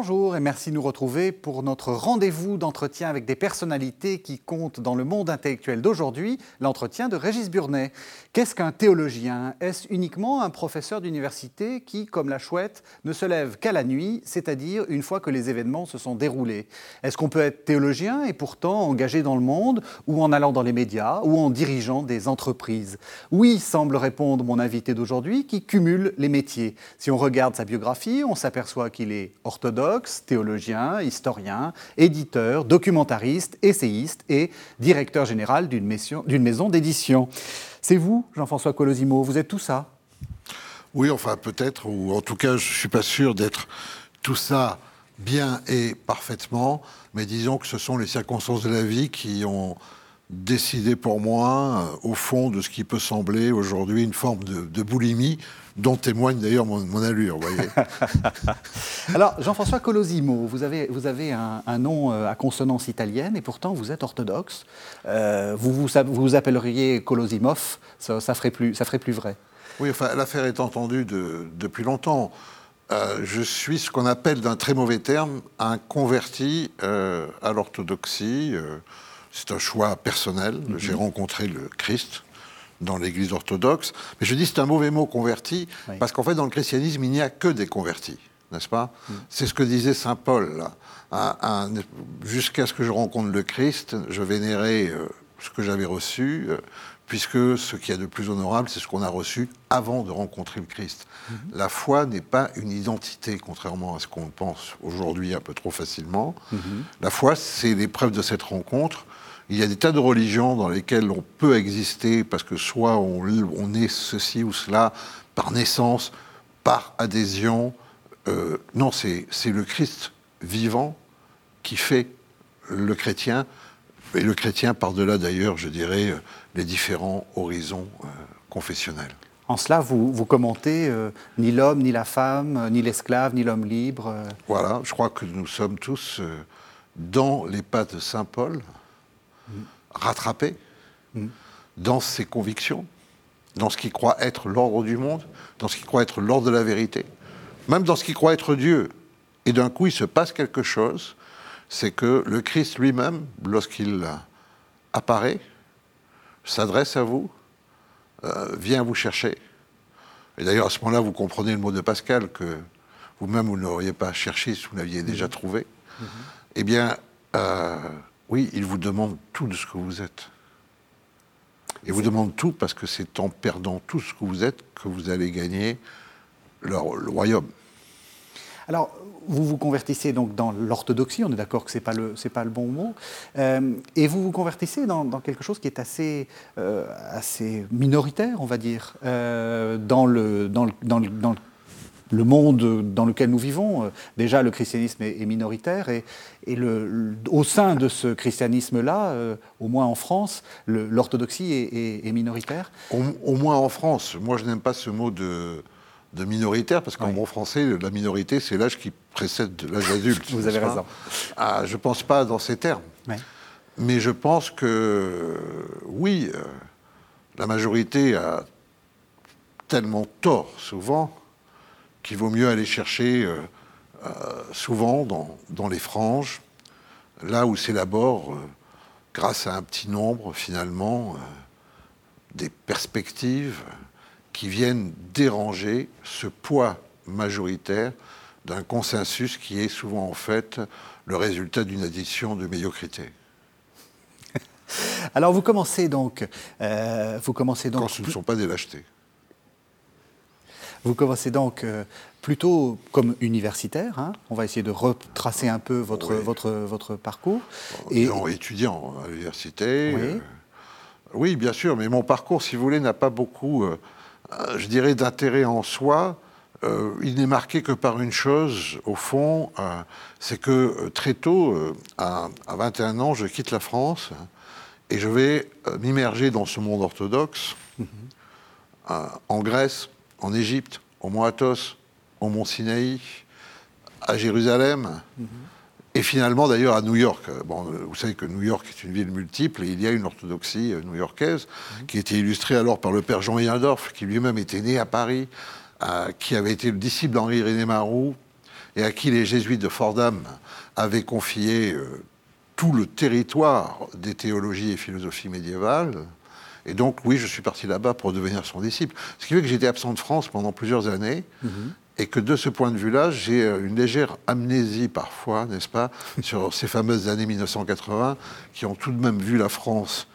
Bonjour et merci de nous retrouver pour notre rendez-vous d'entretien avec des personnalités qui comptent dans le monde intellectuel d'aujourd'hui, l'entretien de Régis Burnet. Qu'est-ce qu'un théologien? Est-ce uniquement un professeur d'université qui, comme la chouette, ne se lève qu'à la nuit, c'est-à-dire une fois que les événements se sont déroulés? Est-ce qu'on peut être théologien et pourtant engagé dans le monde, ou en allant dans les médias, ou en dirigeant des entreprises? Oui, semble répondre mon invité d'aujourd'hui, qui cumule les métiers. Si on regarde sa biographie, on s'aperçoit qu'il est orthodoxe théologien, historien, éditeur, documentariste, essayiste et directeur général d'une maison d'édition. C'est vous, Jean-François Colosimo, vous êtes tout ça? Oui, enfin peut-être, ou en tout cas je ne suis pas sûr d'être tout ça bien et parfaitement, mais disons que ce sont les circonstances de la vie qui ont décidé pour moi, euh, au fond, de ce qui peut sembler aujourd'hui une forme de boulimie, dont témoigne d'ailleurs mon, allure, voyez. Alors, Jean-François Colosimo, vous avez, vous avez un, nom euh, à consonance italienne et pourtant vous êtes orthodoxe. Euh, vous, vous, vous appelleriez Colosimov, ça, ça, ferait plus, ça ferait plus vrai. Oui, enfin, l'affaire est entendue depuis longtemps. Euh, je suis ce qu'on appelle d'un très mauvais terme un converti à l'orthodoxie. c'est un choix personnel. Mm-hmm. J'ai rencontré le Christ dans l'Église orthodoxe. Mais je dis c'est un mauvais mot converti, parce qu'en fait, dans le christianisme, il n'y a que des convertis, n'est-ce pas? Mm. C'est ce que disait Saint Paul. Jusqu'à ce que je rencontre le Christ, je vénérais euh, ce que j'avais reçu, euh, puisque ce qu'il y a de plus honorable, c'est ce qu'on a reçu avant de rencontrer le Christ. Mm-hmm. La foi n'est pas une identité, contrairement à ce qu'on pense aujourd'hui un peu trop facilement. Mm-hmm. La foi, c'est l'épreuve de cette rencontre il y a des tas de religions dans lesquelles on peut exister parce que soit on, est ceci ou cela par naissance, par adhésion. Euh, non, c'est le Christ vivant qui fait le chrétien, et le chrétien par-delà d'ailleurs, je dirais, les différents horizons euh, confessionnels. En cela, vous, vous commentez euh, ni l'homme, ni la femme, ni l'esclave, ni l'homme libre. Voilà, je crois que nous sommes tous dans les pas de Saint Paul, rattrapé dans ses convictions, dans ce qu'il croit être l'ordre du monde, dans ce qu'il croit être l'ordre de la vérité, même dans ce qu'il croit être Dieu. Et d'un coup, il se passe quelque chose, c'est que le Christ lui-même, lorsqu'il apparaît, s'adresse à vous, euh, vient vous chercher. Et d'ailleurs, à ce moment-là, vous comprenez le mot de Pascal que vous-même, vous n'auriez pas cherché si vous l'aviez déjà mhm. trouvé. Eh bien, euh, oui, il vous demande tout de ce que vous êtes. Il vous demande tout parce que c'est en perdant tout ce que vous êtes que vous allez gagner le, royaume. Alors, vous vous convertissez donc dans l'orthodoxie, on est d'accord que ce n'est pas, le, pas le bon mot, euh, et vous vous convertissez dans, quelque chose qui est assez, euh, assez minoritaire, on va dire, euh, dans, le, dans, le, dans, le, dans, le, le monde dans lequel nous vivons. Euh, déjà, le christianisme est, minoritaire et, au sein de ce christianisme-là, euh, au moins en France, l'orthodoxie est, minoritaire. Au, moins en France. Moi, je n'aime pas ce mot de, minoritaire parce qu'en bon français, la minorité, c'est l'âge qui précède l'âge adulte. Vous avez raison. Ah, je ne pense pas dans ces termes. Mais je pense que, oui, euh, la majorité a tellement tort souvent qu'il vaut mieux aller chercher euh, euh, souvent dans, les franges, là où s'élaborent, euh, grâce à un petit nombre finalement, des perspectives qui viennent déranger ce poids majoritaire d'un consensus qui est souvent en fait le résultat d'une addition de médiocrité. Alors vous commencez donc, vous commencez donc. Quand ce ne sont pas des lâchetés. Vous commencez donc euh, plutôt comme universitaire. Hein. On va essayer de retracer un peu votre, votre, votre parcours. Et... étudiant à l'université. Oui. Euh, oui. bien sûr, mais mon parcours, si vous voulez, n'a pas beaucoup, euh, je dirais, d'intérêt en soi. il n'est marqué que par une chose, au fond, c'est que très tôt, à, 21 ans, je quitte la France et je vais m'immerger dans ce monde orthodoxe, mm-hmm. en Grèce, en Égypte, au mont Athos, au mont Sinaï, à Jérusalem, et finalement d'ailleurs à New York. Bon, vous savez que New York est une ville multiple et il y a une orthodoxie new-yorkaise qui était illustrée alors par le père Jean Yandorf, qui lui-même était né à Paris, euh, qui avait été le disciple d'Henri René Marou, et à qui les jésuites de Fordham avaient confié euh, tout le territoire des théologies et philosophies médiévales. Et donc, oui, je suis parti là-bas pour devenir son disciple. Ce qui fait que j'étais absent de France pendant plusieurs années. Et que de ce point de vue-là, j'ai euh, une légère amnésie parfois, n'est-ce pas, sur ces fameuses années 1980 qui ont tout de même vu la France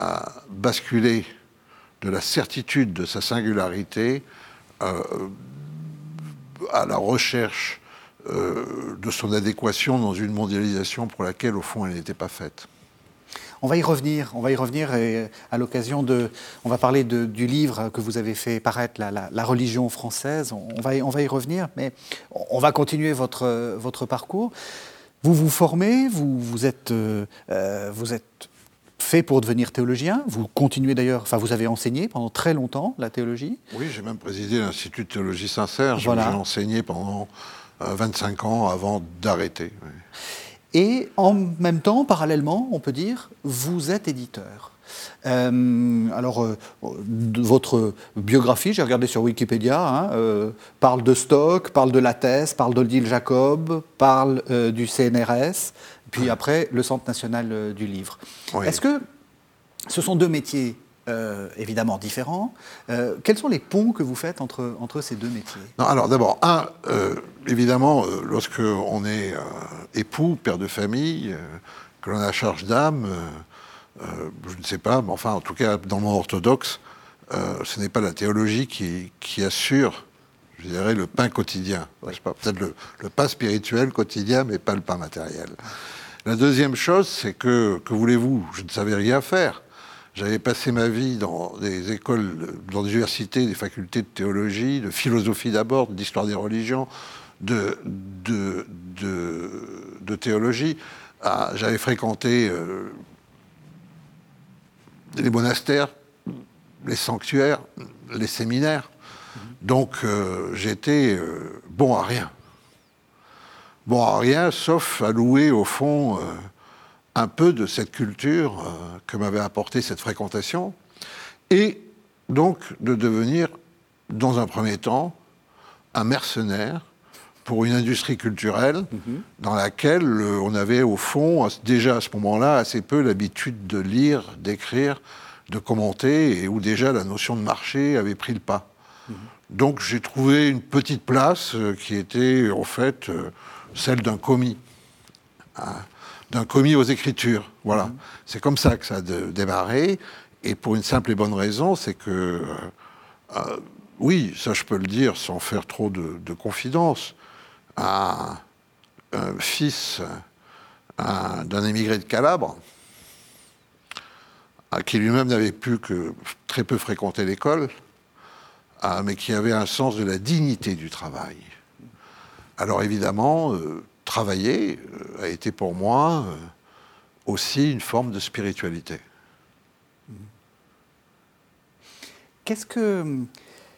à basculer de la certitude de sa singularité euh, à la recherche euh, de son adéquation dans une mondialisation pour laquelle, au fond, elle n'était pas faite. On va y revenir, on va y revenir et à l'occasion de, on va parler du livre que vous avez fait paraître, la, religion française. On va, y, on va y revenir, mais on va continuer votre, votre parcours. Vous vous formez, vous, vous êtes, euh, vous êtes fait pour devenir théologien. Vous continuez d'ailleurs, enfin vous avez enseigné pendant très longtemps la théologie. Oui, j'ai même présidé l'Institut de théologie sincère. J'ai enseigné pendant 25 euh, ans avant d'arrêter. Et en même temps, parallèlement, on peut dire, vous êtes éditeur. Euh, alors, euh, votre biographie, j'ai regardé sur Wikipédia, hein, parle de Stock, parle de la thèse, parle d'Odile Jacob, parle du CNRS, puis après le Centre national du livre. Est-ce que ce sont deux métiers évidemment différents. quels sont les ponts que vous faites entre, entre ces deux métiers? Non, Alors d'abord, un, évidemment, euh, lorsque on est euh, époux, père de famille, euh, que l'on a charge d'âme, je ne sais pas, mais enfin, en tout cas, dans le monde orthodoxe, ce n'est pas la théologie qui, assure, je dirais, le pain quotidien. Peut-être le, pain spirituel quotidien, mais pas le pain matériel. La deuxième chose, c'est que, que voulez-vous, je ne savais rien faire. J'avais passé ma vie dans des écoles, dans des universités, des facultés de théologie, de philosophie d'abord, d'histoire des religions, de, de, de, théologie. Ah, j'avais fréquenté euh, les monastères, les sanctuaires, les séminaires. Donc euh, j'étais euh, bon à rien. Bon à rien, sauf à louer au fond un peu de cette culture que m'avait apporté cette fréquentation, et donc de devenir, dans un premier temps, un mercenaire pour une industrie culturelle mhm. dans laquelle euh, on avait au fond, déjà à ce moment-là, assez peu l'habitude de lire, d'écrire, de commenter, et où déjà la notion de marché avait pris le pas. Mhm. Donc j'ai trouvé une petite place euh, qui était en fait euh, celle d'un commis, hein, d'un commis aux écritures. Voilà. C'est comme ça que ça a démarré, et pour une simple et bonne raison, c'est que, oui, ça je peux le dire sans faire trop de, de confidence, un, fils d'un émigré de Calabre, qui lui-même n'avait pu que très peu fréquenter l'école, mais qui avait un sens de la dignité du travail. Alors évidemment, euh, travailler euh, a été pour moi euh, aussi une forme de spiritualité. Qu'est-ce que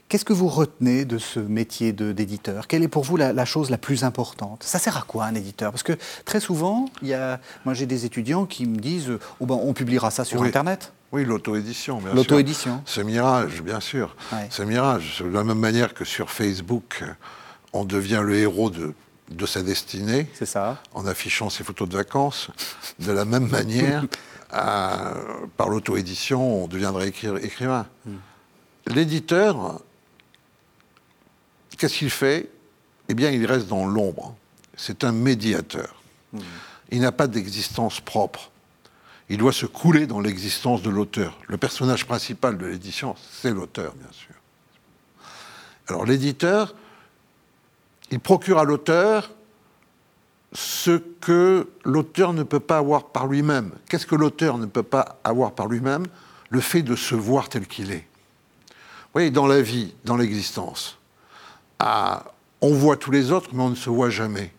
Qu'est-ce que vous retenez de ce métier d'éditeur? Quelle est pour vous la, chose la plus importante? Ça sert à quoi un éditeur? Parce que très souvent, il y a, moi j'ai des étudiants qui me disent oh ben, on publiera ça sur Internet. Oui, l'auto-édition, bien L'auto-édition. Ce mirage, bien sûr. Ce mirage, de la même manière que sur Facebook, on devient le héros de, de sa destinée. C'est ça. En affichant ses photos de vacances. De la même manière, par l'auto-édition, on deviendrait écrivain. L'éditeur, Qu'est-ce qu'il fait? Eh bien, il reste dans l'ombre. C'est un médiateur. Il n'a pas d'existence propre. Il doit se couler dans l'existence de l'auteur. Le personnage principal de l'édition, c'est l'auteur, bien sûr. Alors l'éditeur, il procure à l'auteur ce que l'auteur ne peut pas avoir par lui-même. Qu'est-ce que l'auteur ne peut pas avoir par lui-même? Le fait de se voir tel qu'il est. Vous voyez, dans la vie, dans l'existence, on voit tous les autres, mais on ne se voit jamais.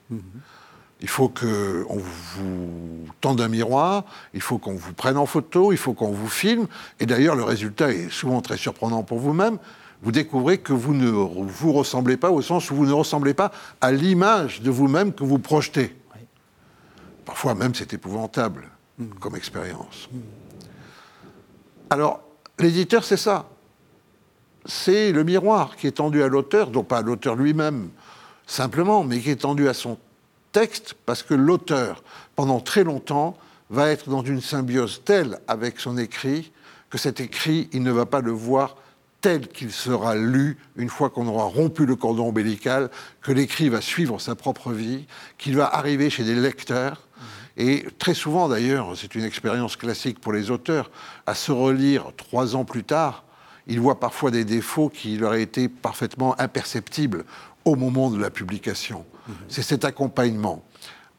Il faut qu'on vous tende un miroir, il faut qu'on vous prenne en photo, il faut qu'on vous filme. Et d'ailleurs, le résultat est souvent très surprenant pour vous-même. Vous découvrez que vous ne vous ressemblez pas au sens où vous ne ressemblez pas à l'image de vous-même que vous projetez. Parfois même, c'est épouvantable comme expérience. Alors, l'éditeur, c'est ça c'est le miroir qui est tendu à l'auteur, donc pas à l'auteur lui-même. simplement, mais qui est tendu à son texte parce que l'auteur, pendant très longtemps, va être dans une symbiose telle avec son écrit que cet écrit, il ne va pas le voir tel qu'il sera lu une fois qu'on aura rompu le cordon ombilical, que l'écrit va suivre sa propre vie, qu'il va arriver chez des lecteurs. Et très souvent, d'ailleurs, c'est une expérience classique pour les auteurs, à se relire trois ans plus tard, ils voient parfois des défauts qui leur été parfaitement imperceptibles au moment de la publication. C'est cet accompagnement.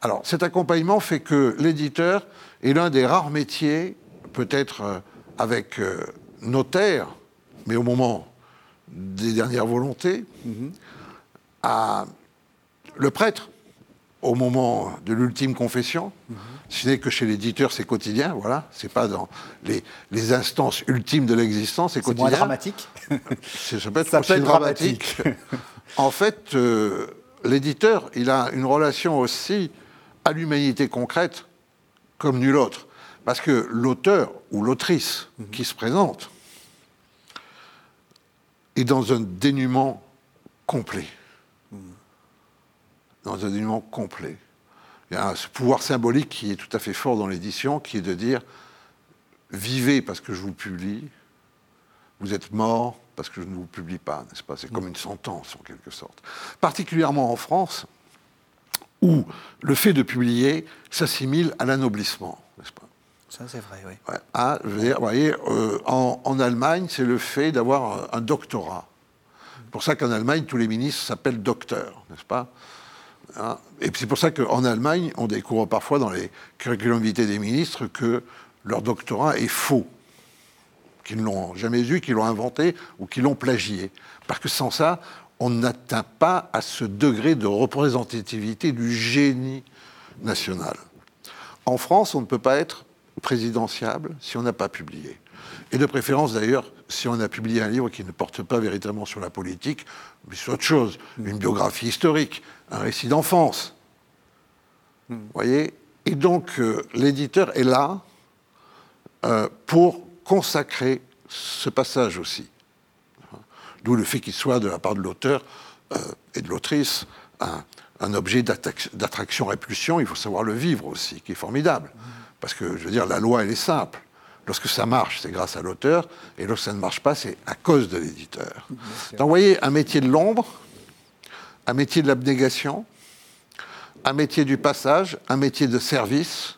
Alors, cet accompagnement fait que l'éditeur est l'un des rares métiers, peut-être euh, avec euh, notaire, mais au moment des dernières volontés, à le prêtre, au moment de l'ultime confession, ce n'est que chez l'éditeur, c'est quotidien, voilà, c'est pas dans les, instances ultimes de l'existence, c'est quotidien. C'est moins dramatique. ça peut être, ça dramatique. en fait, euh, l'éditeur, il a une relation aussi à l'humanité concrète comme nul autre. Parce que l'auteur ou l'autrice qui se présente est dans un dénuement complet. Dans un dénuement complet. Il y a ce pouvoir symbolique qui est tout à fait fort dans l'édition, qui est de dire vivez parce que je vous publie, vous êtes mort parce que je ne vous publie pas, n'est-ce pas? C'est comme une sentence en quelque sorte. Particulièrement en France, où le fait de publier s'assimile à l'anoblissement, n'est-ce pas? Ça, c'est vrai, oui. Ah, je veux dire, vous voyez, euh, en, Allemagne, c'est le fait d'avoir un doctorat. C'est pour ça qu'en Allemagne, tous les ministres s'appellent docteurs, n'est-ce pas? Hein? Et c'est pour ça qu'en Allemagne, on découvre parfois dans les curriculum vitae des ministres que leur doctorat est faux, qu'ils ne l'ont jamais eu, qu'ils l'ont inventé ou qu'ils l'ont plagié. Parce que sans ça, on n'atteint pas à ce degré de représentativité du génie national. En France, on ne peut pas être présidentiable si on n'a pas publié. Et de préférence d'ailleurs, si on a publié un livre qui ne porte pas véritablement sur la politique, mais sur autre chose, une biographie historique, un récit d'enfance. Vous voyez? Et donc euh, l'éditeur est là euh, pour consacrer ce passage aussi. D'où le fait qu'il soit, de la part de l'auteur euh, et de l'autrice, un, objet d'attraction-répulsion. Il faut savoir le vivre aussi, qui est formidable. Parce que, je veux dire, la loi, elle est simple. Lorsque ça marche, c'est grâce à l'auteur, et lorsque ça ne marche pas, c'est à cause de l'éditeur. Donc, vous voyez, un métier de l'ombre, un métier de l'abnégation, un métier du passage, un métier de service,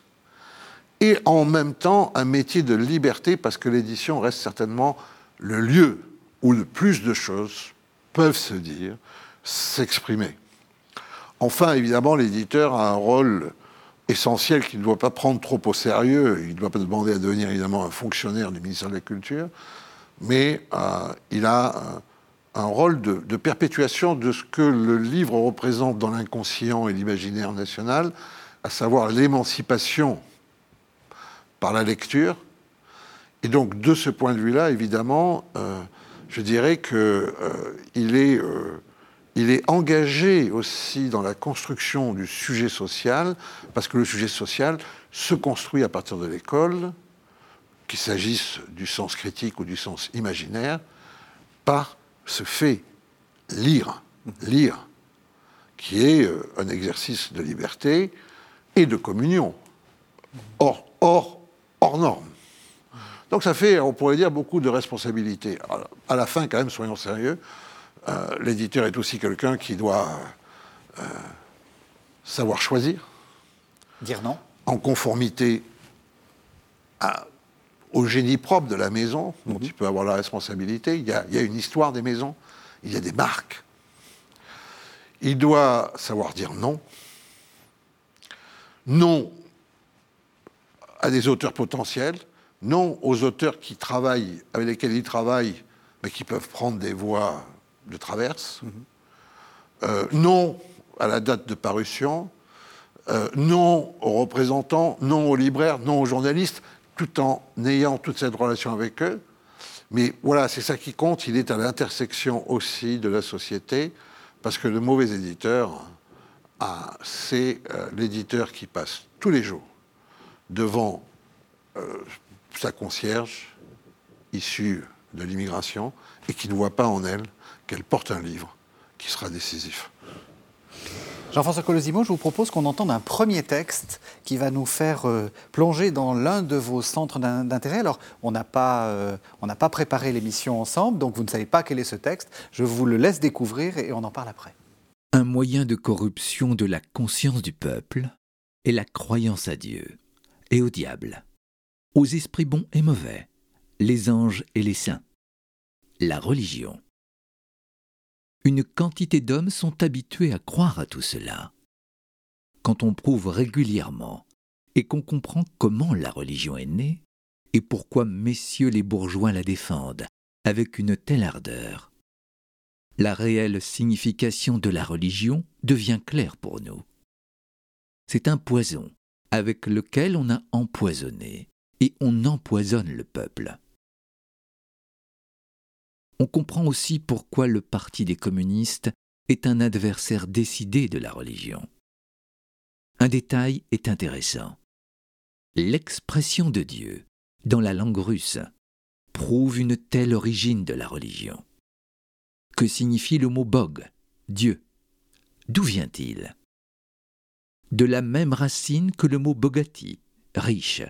et en même temps un métier de liberté, parce que l'édition reste certainement le lieu où le plus de choses peuvent se dire, s'exprimer. Enfin, évidemment, l'éditeur a un rôle essentiel qu'il ne doit pas prendre trop au sérieux. Il ne doit pas demander à devenir évidemment un fonctionnaire du ministère de la Culture, mais euh, il a euh, un, rôle de, perpétuation de ce que le livre représente dans l'inconscient et l'imaginaire national, à savoir l'émancipation par la lecture. Et donc, de ce point de vue-là, évidemment, euh, je dirais qu'il est, il est engagé aussi dans la construction du sujet social, parce que le sujet social se construit à partir de l'école, qu'il s'agisse du sens critique ou du sens imaginaire, par ce fait lire, lire, qui est euh, un exercice de liberté et de communion, hors, hors, norme. Donc ça fait, on pourrait dire, beaucoup de responsabilités. À la fin, quand même, soyons sérieux, l'éditeur est aussi quelqu'un qui doit euh, savoir choisir. Dire non. En conformité au génie propre de la maison, dont mhm. il peut avoir la responsabilité. Il y, a, il y a une histoire des maisons, il y a des marques. Il doit savoir dire non. Non à des auteurs potentiels, non aux auteurs qui travaillent, avec lesquels ils travaillent, mais qui peuvent prendre des voies de traverse, euh, non à la date de parution, euh, non aux représentants, non aux libraires, non aux journalistes, tout en ayant toute cette relation avec eux. Mais voilà, c'est ça qui compte, il est à l'intersection aussi de la société, parce que le mauvais éditeur, ah, c'est euh, l'éditeur qui passe tous les jours devant sa concierge, issue de l'immigration, et qui ne voit pas en elle qu'elle porte un livre qui sera décisif. Jean-François Colosimo, je vous propose qu'on entende un premier texte qui va nous faire euh, plonger dans l'un de vos centres d'intérêt. Alors, on n'a pas, euh, pas préparé l'émission ensemble, donc vous ne savez pas quel est ce texte. Je vous le laisse découvrir et on en parle après. Un moyen de corruption de la conscience du peuple est la croyance à Dieu et au diable, aux esprits bons et mauvais, les anges et les saints, la religion une quantité d'hommes sont habitués à croire à tout cela. Quand on prouve régulièrement et qu'on comprend comment la religion est née, et pourquoi messieurs les bourgeois la défendent avec une telle ardeur, la réelle signification de la religion devient claire pour nous. C'est un poison avec lequel on a empoisonné et on empoisonne le peuple on comprend aussi pourquoi le Parti des communistes est un adversaire décidé de la religion. Un détail est intéressant. L'expression de Dieu, dans la langue russe, prouve une telle origine de la religion. Que signifie le mot Bog, Dieu? D'où vient-il? De la même racine que le mot Bogati, riche.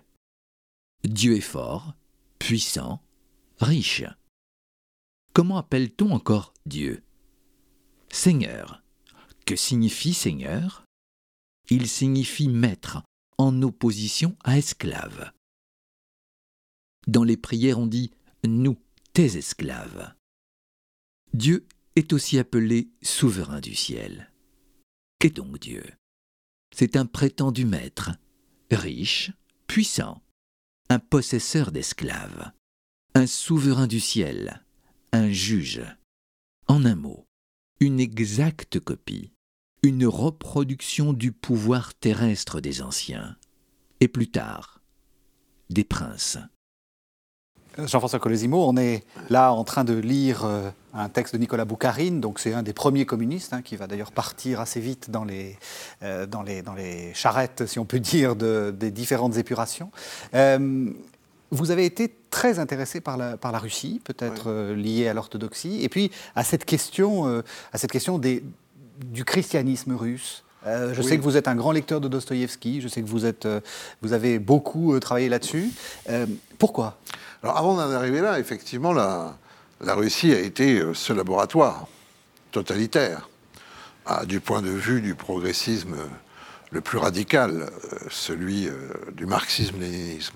Dieu est fort, puissant, riche. Comment appelle-t-on encore Dieu? Seigneur. Que signifie Seigneur? Il signifie maître, en opposition à esclave. Dans les prières on dit Nous, tes esclaves. Dieu est aussi appelé souverain du ciel. Qu'est donc Dieu? C'est un prétendu maître, riche, puissant, un possesseur d'esclaves, un souverain du ciel, un juge. En un mot, une exacte copie, une reproduction du pouvoir terrestre des anciens, et plus tard, des princes. Jean-François Colosimo, on est là en train de lire euh, un texte de Nicolas Boukharine, donc c'est un des premiers communistes hein, qui va d'ailleurs partir assez vite dans les, euh, dans, les, dans les charrettes, si on peut dire, des différentes épurations. Euh, vous avez été très intéressé par la, par la Russie, peut-être euh, lié à l'orthodoxie, et puis à cette question, euh, à cette question des, du christianisme russe. Euh, je sais que vous êtes un grand lecteur de Dostoïevski, je sais que vous, êtes, vous avez beaucoup travaillé là-dessus. pourquoi? Alors avant d'en arriver là, effectivement, la, la Russie a été ce laboratoire totalitaire, du point de vue du progressisme le plus radical, celui du marxisme-léninisme.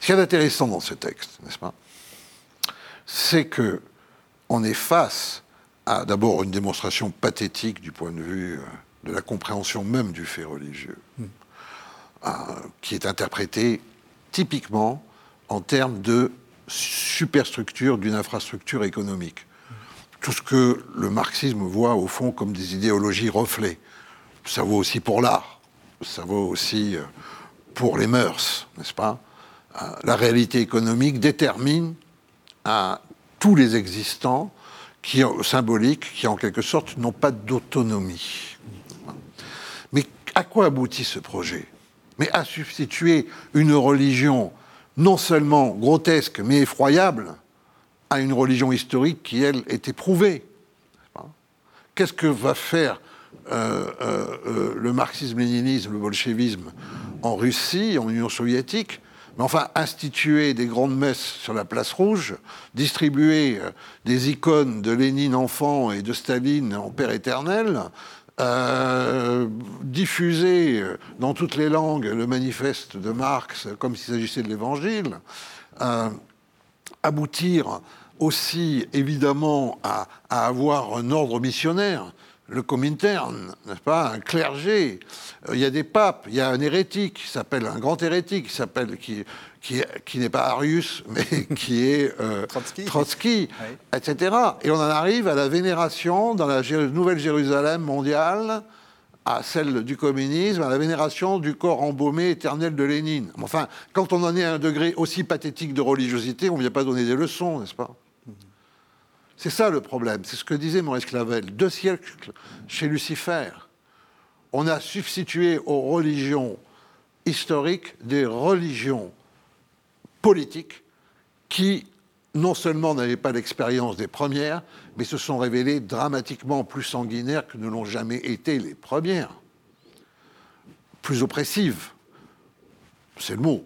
Ce qui est intéressant dans ce texte, n'est-ce pas, c'est que on est face à d'abord une démonstration pathétique du point de vue euh, de la compréhension même du fait religieux, hmm. euh, qui est interprétée typiquement en termes de superstructure d'une infrastructure économique. Tout ce que le marxisme voit au fond comme des idéologies reflets. Ça vaut aussi pour l'art, ça vaut aussi euh, pour les mœurs, n'est-ce pas la réalité économique détermine à tous les existants qui, symboliques qui, en quelque sorte, n'ont pas d'autonomie. Mais à quoi aboutit ce projet? Mais à substituer une religion non seulement grotesque, mais effroyable, à une religion historique qui, elle, est éprouvée. Qu'est-ce que va faire euh, euh, euh, le marxisme-léninisme, le bolchevisme en Russie, en Union soviétique? Mais enfin, instituer des grandes messes sur la place rouge, distribuer euh, des icônes de Lénine enfant et de Staline en père éternel, euh, diffuser euh, dans toutes les langues le manifeste de Marx comme s'il s'agissait de l'Évangile, aboutir aussi évidemment à, avoir un ordre missionnaire le Comintern, n'est-ce pas, un clergé. Euh, il y a des papes, il y a un hérétique qui s'appelle, un grand hérétique qui s'appelle, qui, qui, n'est pas Arius, mais qui est euh, Trotsky, etc. Et on en arrive à la vénération dans la Nouvelle Jérusalem mondiale, à celle du communisme, à la vénération du corps embaumé éternel de Lénine. Enfin, quand on en est à un degré aussi pathétique de religiosité, on ne vient pas donner des leçons, n'est-ce pas? C'est ça le problème. C'est ce que disait Maurice Clavel. Deux siècles chez Lucifer, on a substitué aux religions historiques des religions politiques qui non seulement n'avaient pas l'expérience des premières, mais se sont révélées dramatiquement plus sanguinaires que ne l'ont jamais été les premières. Plus oppressives, c'est le mot,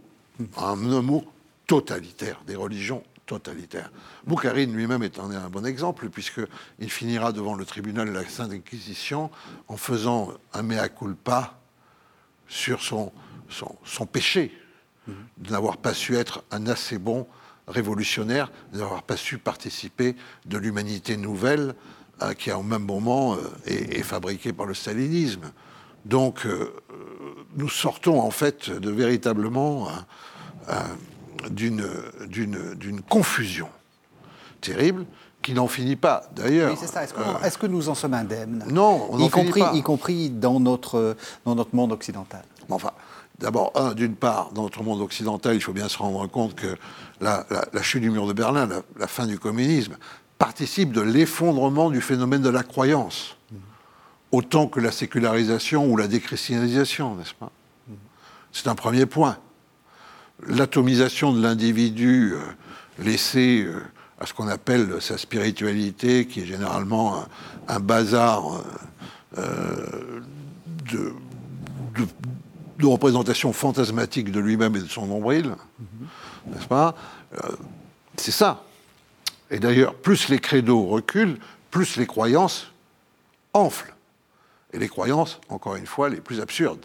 un mot totalitaire, des religions totalitaires. Boukharine lui-même est un, bon exemple, puisqu'il finira devant le tribunal de la Sainte Inquisition en faisant un mea culpa sur son, son, péché, de n'avoir pas su être un assez bon révolutionnaire, de n'avoir pas su participer de l'humanité nouvelle euh, qui, au même moment, euh, est, fabriquée par le stalinisme. Donc, euh, nous sortons en fait de véritablement d'une confusion terrible qui n'en finit pas. D'ailleurs. Oui, c'est ça. Est-ce, que nous en sommes indemnes? Non, on y compris, Y compris dans notre, dans notre monde occidental. Enfin, d'abord, d'une part, dans notre monde occidental, il faut bien se rendre compte que la, chute du mur de Berlin, la, fin du communisme, participe de l'effondrement du phénomène de la croyance, autant que la sécularisation ou la déchristianisation, n'est-ce pas? C'est un premier point. L'atomisation de l'individu euh, laissé euh, à ce qu'on appelle sa spiritualité, qui est généralement un, bazar euh, de, de représentation fantasmatique de lui-même et de son nombril, n'est-ce pas? Euh, C'est ça. Et d'ailleurs, plus les credos reculent, plus les croyances enflent. Et les croyances, encore une fois, les plus absurdes.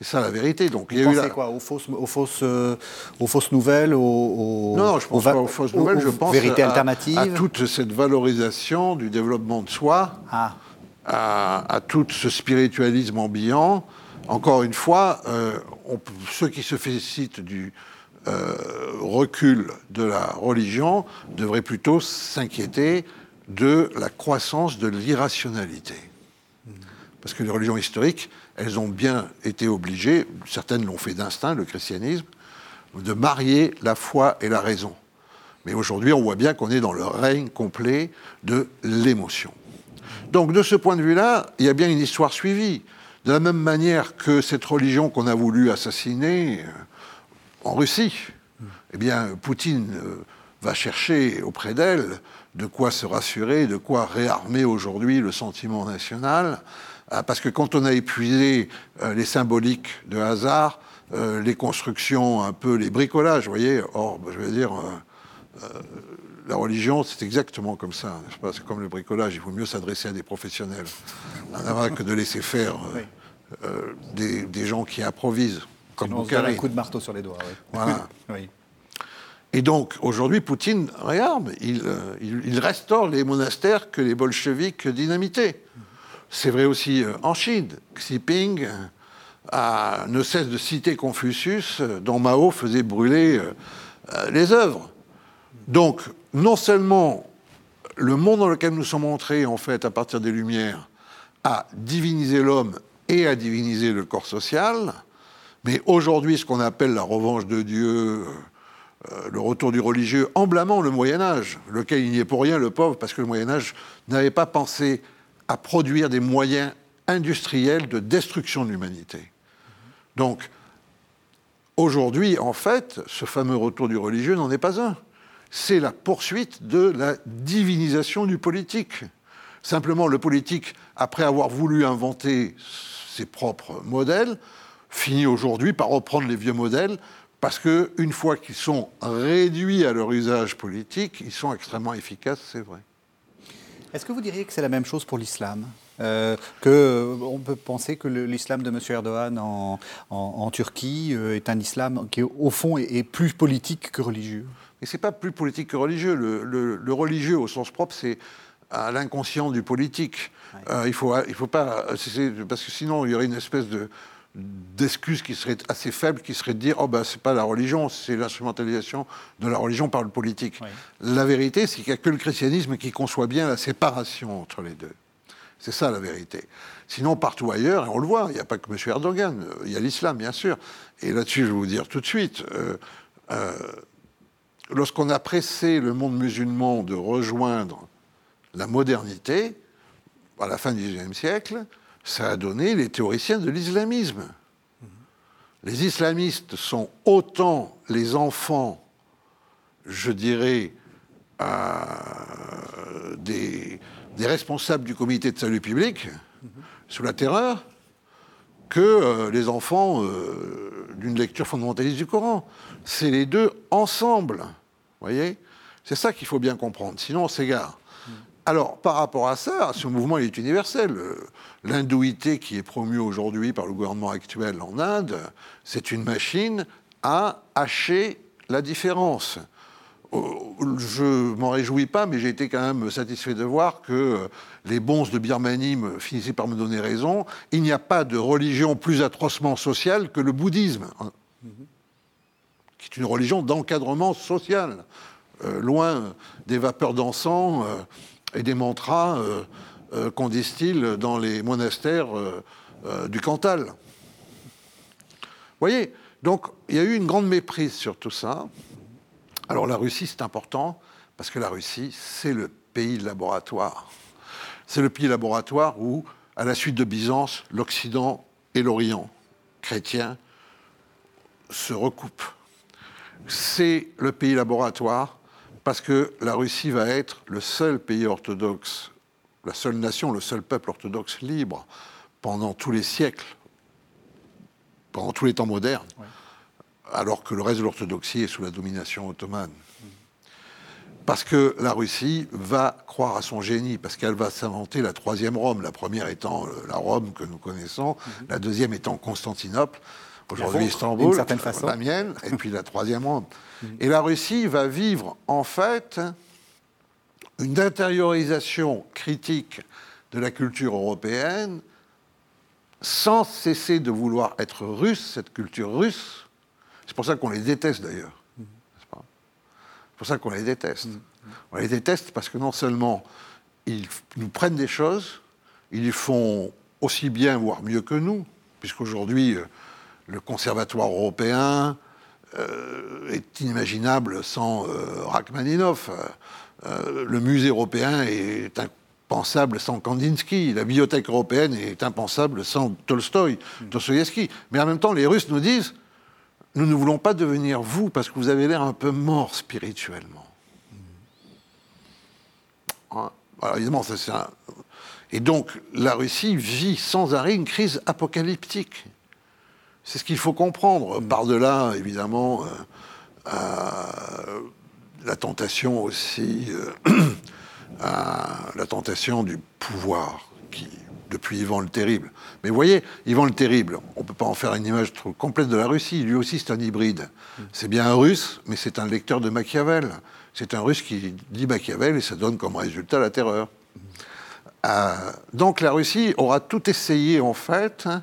C'est ça la vérité. Donc, il y a eu quoi aux fausses, aux, fausses, euh, aux fausses, nouvelles aux, Non, non, je pense pas aux fausses nouvelles, je pense vérité à, alternative. à toute cette valorisation du développement de soi, ah. à, à, tout ce spiritualisme ambiant, encore une fois, euh, ceux qui se félicitent du euh, recul de la religion devraient plutôt s'inquiéter de la croissance de l'irrationalité. Parce que les religions historiques, elles ont bien été obligées, certaines l'ont fait d'instinct, le christianisme, de marier la foi et la raison. Mais aujourd'hui, on voit bien qu'on est dans le règne complet de l'émotion. Donc, de ce point de vue-là, il y a bien une histoire suivie. De la même manière que cette religion qu'on a voulu assassiner euh, en Russie, eh bien, Poutine euh, va chercher auprès d'elle de quoi se rassurer, de quoi réarmer aujourd'hui le sentiment national, parce que quand on a épuisé les symboliques de hasard, les constructions, un peu les bricolages, vous voyez, or, je veux dire, la religion, c'est exactement comme ça, n'est-ce pas? C'est comme le bricolage, il vaut mieux s'adresser à des professionnels, que de laisser faire. Euh, des, gens qui improvisent, comme Boukhari. un coup de marteau sur les doigts. Oui. Et donc, aujourd'hui, Poutine, regarde, euh, il, restaure les monastères que les bolcheviks dynamitaient. C'est vrai aussi euh, en Chine. Xi Jinping ne cesse de citer Confucius, dont Mao faisait brûler les œuvres. Donc, non seulement le monde dans lequel nous sommes entrés, en fait, à partir des Lumières, a divinisé l'homme et à diviniser le corps social. Mais aujourd'hui, ce qu'on appelle la revanche de Dieu, euh, le retour du religieux, en blâmant le Moyen Âge, lequel il n'y est pour rien, le pauvre, parce que le Moyen Âge n'avait pas pensé à produire des moyens industriels de destruction de l'humanité. Donc, aujourd'hui, en fait, ce fameux retour du religieux n'en est pas un. C'est la poursuite de la divinisation du politique. Simplement, le politique, après avoir voulu inventer ses propres modèles, finit aujourd'hui par reprendre les vieux modèles parce qu'une fois qu'ils sont réduits à leur usage politique, ils sont extrêmement efficaces, c'est vrai. Est-ce que vous diriez que c'est la même chose pour l'islam euh, que, euh, On peut penser que l'islam de M. Erdogan en, Turquie euh, est un islam qui, au fond, est, plus politique que religieux? Mais ce n'est pas plus politique que religieux. le religieux, au sens propre, c'est à l'inconscient du politique. Il faut, il faut pas, parce que sinon il y aurait une espèce de d'excuse qui serait assez faible, qui serait de dire oh ben c'est pas la religion, c'est l'instrumentalisation de la religion par le politique. La vérité, c'est qu'il n'y a que le christianisme qui conçoit bien la séparation entre les deux. C'est ça la vérité. Sinon, partout ailleurs, et on le voit, il n'y a pas que M. Erdogan, il y a l'islam, bien sûr. Et là-dessus, je vais vous dire tout de suite, euh, euh, lorsqu'on a pressé le monde musulman de rejoindre la modernité, à la fin du XIXe siècle, ça a donné les théoriciens de l'islamisme. Les islamistes sont autant les enfants, je dirais, des, responsables du comité de salut public, sous la terreur, que les enfants d'une lecture fondamentaliste du Coran. C'est les deux ensemble. voyez? C'est ça qu'il faut bien comprendre, sinon on s'égare. Alors, par rapport à ça, ce mouvement est universel. L'hindouité qui est promue aujourd'hui par le gouvernement actuel en Inde, c'est une machine à hacher la différence. Oh, je m'en réjouis pas, mais j'ai été quand même satisfait de voir que les bons de Birmanie finissaient par me donner raison. Il n'y a pas de religion plus atrocement sociale que le bouddhisme, qui est une religion d'encadrement social, euh, loin des vapeurs d'encens. Euh, et des mantras euh, euh, qu'on distille dans les monastères euh, du Cantal. Vous voyez Donc, il y a eu une grande méprise sur tout ça. Alors, la Russie, c'est important, parce que la Russie, c'est le pays laboratoire. C'est le pays laboratoire où, à la suite de Byzance, l'Occident et l'Orient chrétien se recoupent. C'est le pays laboratoire parce que la Russie va être le seul pays orthodoxe, la seule nation, le seul peuple orthodoxe libre pendant tous les siècles, pendant tous les temps modernes, alors que le reste de l'orthodoxie est sous la domination ottomane. Parce que la Russie va croire à son génie, parce qu'elle va s'inventer la troisième Rome, la première étant euh, la Rome que nous connaissons, mhm. la deuxième étant Constantinople, aujourd'hui Istanbul, la mienne, et puis la troisième Rome. Et la Russie va vivre en fait une intériorisation critique de la culture européenne sans cesser de vouloir être russe, cette culture russe. C'est pour ça qu'on les déteste d'ailleurs. C'est pour ça qu'on les déteste. On les déteste parce que non seulement ils nous prennent des choses, ils les font aussi bien, voire mieux que nous, puisqu'aujourd'hui, euh, le conservatoire européen, euh, est inimaginable sans euh, Rachmaninoff. Euh, le musée européen est impensable sans Kandinsky. La bibliothèque européenne est impensable sans Tolstoï, Dostoïevski. Mais en même temps, les Russes nous disent nous ne voulons pas devenir vous parce que vous avez l'air un peu mort spirituellement. Hein? évidemment, ça c'est un... Et donc, la Russie vit sans arrêt une crise apocalyptique. C'est ce qu'il faut comprendre. Par-delà, évidemment, euh, la tentation aussi, euh, la tentation du pouvoir, qui, depuis Ivan le Terrible. Mais vous voyez, Ivan le Terrible, on ne peut pas en faire une image trop complète de la Russie. Lui aussi, c'est un hybride. C'est bien un russe, mais c'est un lecteur de Machiavel. C'est un russe qui lit Machiavel et ça donne comme résultat la terreur. Euh, donc la Russie aura tout essayé, en fait, hein,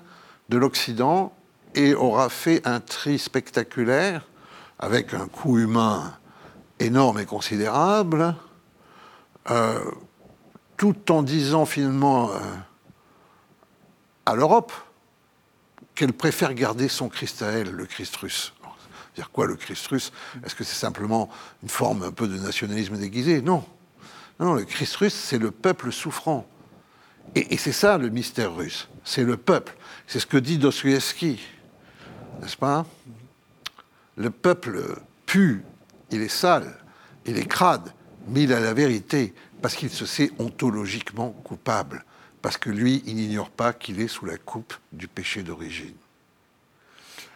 de l'Occident et aura fait un tri spectaculaire avec un coût humain énorme et considérable, euh, tout en disant finalement euh, à l'Europe qu'elle préfère garder son Christ à elle, le Christ russe. Dire quoi le Christ russe? Est-ce que c'est simplement une forme un peu de nationalisme déguisé? Non. Non, le Christ russe, c'est le peuple souffrant. Et, et c'est ça le mystère russe. C'est le peuple. C'est ce que dit Dostoevsky n'est-ce pas? Le peuple pue, il est sale, il est crade, mais il a la vérité parce qu'il se sait ontologiquement coupable, parce que lui, il n'ignore pas qu'il est sous la coupe du péché d'origine.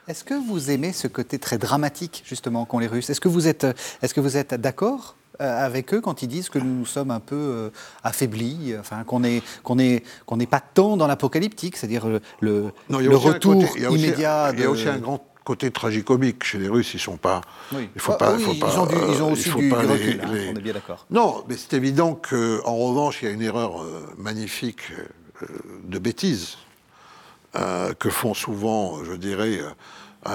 Est-ce que vous aimez ce côté très dramatique, justement, qu'ont les Russes? Est-ce que vous êtes, est-ce que vous êtes d'accord? Avec eux quand ils disent que nous sommes un peu euh, affaiblis, enfin, qu'on n'est qu'on est, qu'on n'est pas tant dans l'apocalyptique, c'est-à-dire le, le, retour immédiat. Il y a aussi un grand côté tragicomique chez les Russes. Ils sont pas. Il faut pas. ils, ont ils, ont aussi du, recul. Hein, on est bien d'accord. Non, mais c'est évident qu'en revanche, il y a une erreur euh, magnifique de bêtise que font souvent, je dirais,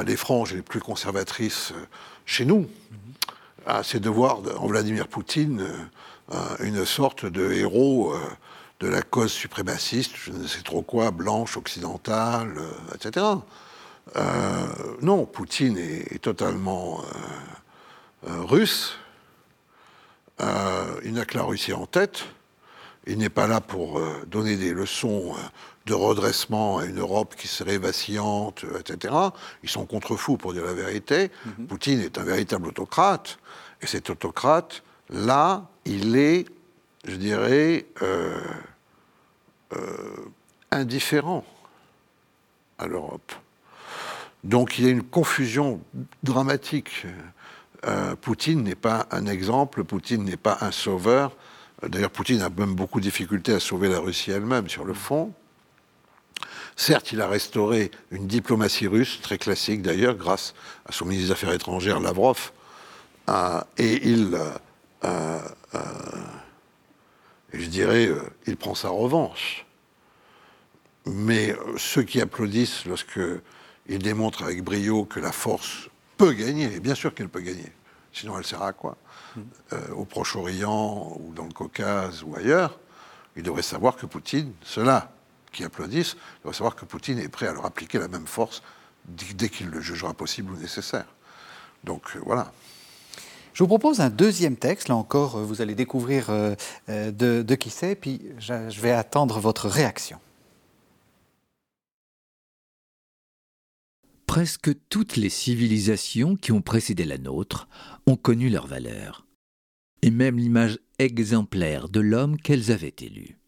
les franges les plus conservatrices chez nous à ses devoirs en Vladimir Poutine euh, une sorte de héros euh, de la cause suprémaciste, je ne sais trop quoi, blanche, occidentale, euh, etc. non, Poutine est, totalement russe. il n'a que la Russie en tête. Il n'est pas là pour donner des leçons de redressement à une Europe qui serait vacillante, etc. Ils sont contre-fous, pour dire la vérité. Mm-hmm. Poutine est un véritable autocrate. Et cet autocrate Là, il est, je dirais, euh, indifférent à l'Europe. Donc il y a une confusion dramatique. Poutine n'est pas un exemple, Poutine n'est pas un sauveur. D'ailleurs, Poutine a même beaucoup de difficultés à sauver la Russie elle-même sur le fond. Certes, il a restauré une diplomatie russe, très classique d'ailleurs, grâce à son ministre des Affaires étrangères, Lavrov, euh, et il, euh, euh, je dirais, il prend sa revanche. Mais ceux qui applaudissent lorsqu'il démontre avec brio que la force peut gagner, et bien sûr qu'elle peut gagner, sinon elle sert à quoi? Au Proche-Orient ou dans le Caucase ou ailleurs, ils devraient savoir que Poutine, cela qui applaudissent, faut savoir que Poutine est prêt à leur appliquer la même force dès qu'il le jugera possible ou nécessaire. Donc euh, voilà. Je vous propose un deuxième texte, là encore, euh, vous allez découvrir euh, de, de qui c'est, puis je vais attendre votre réaction. Presque toutes les civilisations qui ont précédé la nôtre ont connu leur valeur, et même l'image exemplaire de l'homme qu'elles avaient élu.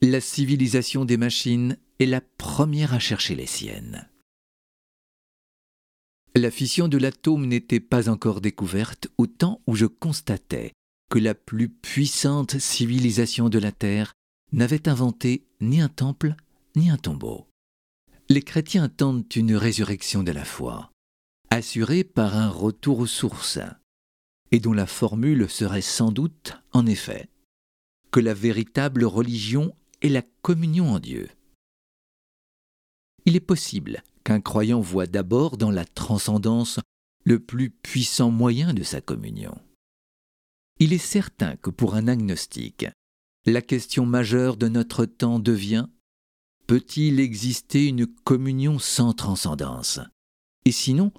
La civilisation des machines est la première à chercher les siennes. La fission de l'atome n'était pas encore découverte au temps où je constatais que la plus puissante civilisation de la Terre n'avait inventé ni un temple ni un tombeau. Les chrétiens attendent une résurrection de la foi, assurée par un retour aux sources, et dont la formule serait sans doute, en effet, que la véritable religion et la communion en Dieu. Il est possible qu'un croyant voit d'abord dans la transcendance le plus puissant moyen de sa communion. Il est certain que pour un agnostique, la question majeure de notre temps devient Peut-il exister une communion sans transcendance? Et sinon,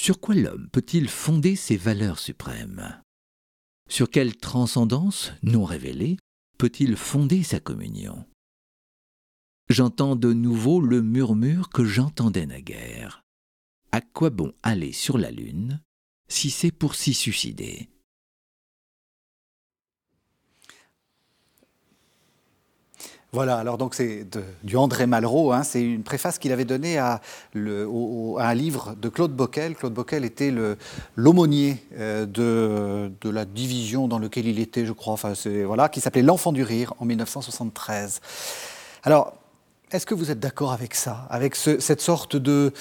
sur quoi l'homme peut-il fonder ses valeurs suprêmes? Sur quelle transcendance non révélée peut-il fonder sa communion? J'entends de nouveau le murmure que j'entendais naguère. À quoi bon aller sur la Lune si c'est pour s'y suicider? Voilà, alors donc c'est du André Malraux, hein, c'est une préface qu'il avait donnée à, un livre de Claude Bockel. Claude Bockel était l'aumônier euh, de, la division dans laquelle il était, je crois, enfin, voilà, qui s'appelait L'Enfant du Rire en 1973. Alors, est-ce que vous êtes d'accord avec ça, avec cette sorte de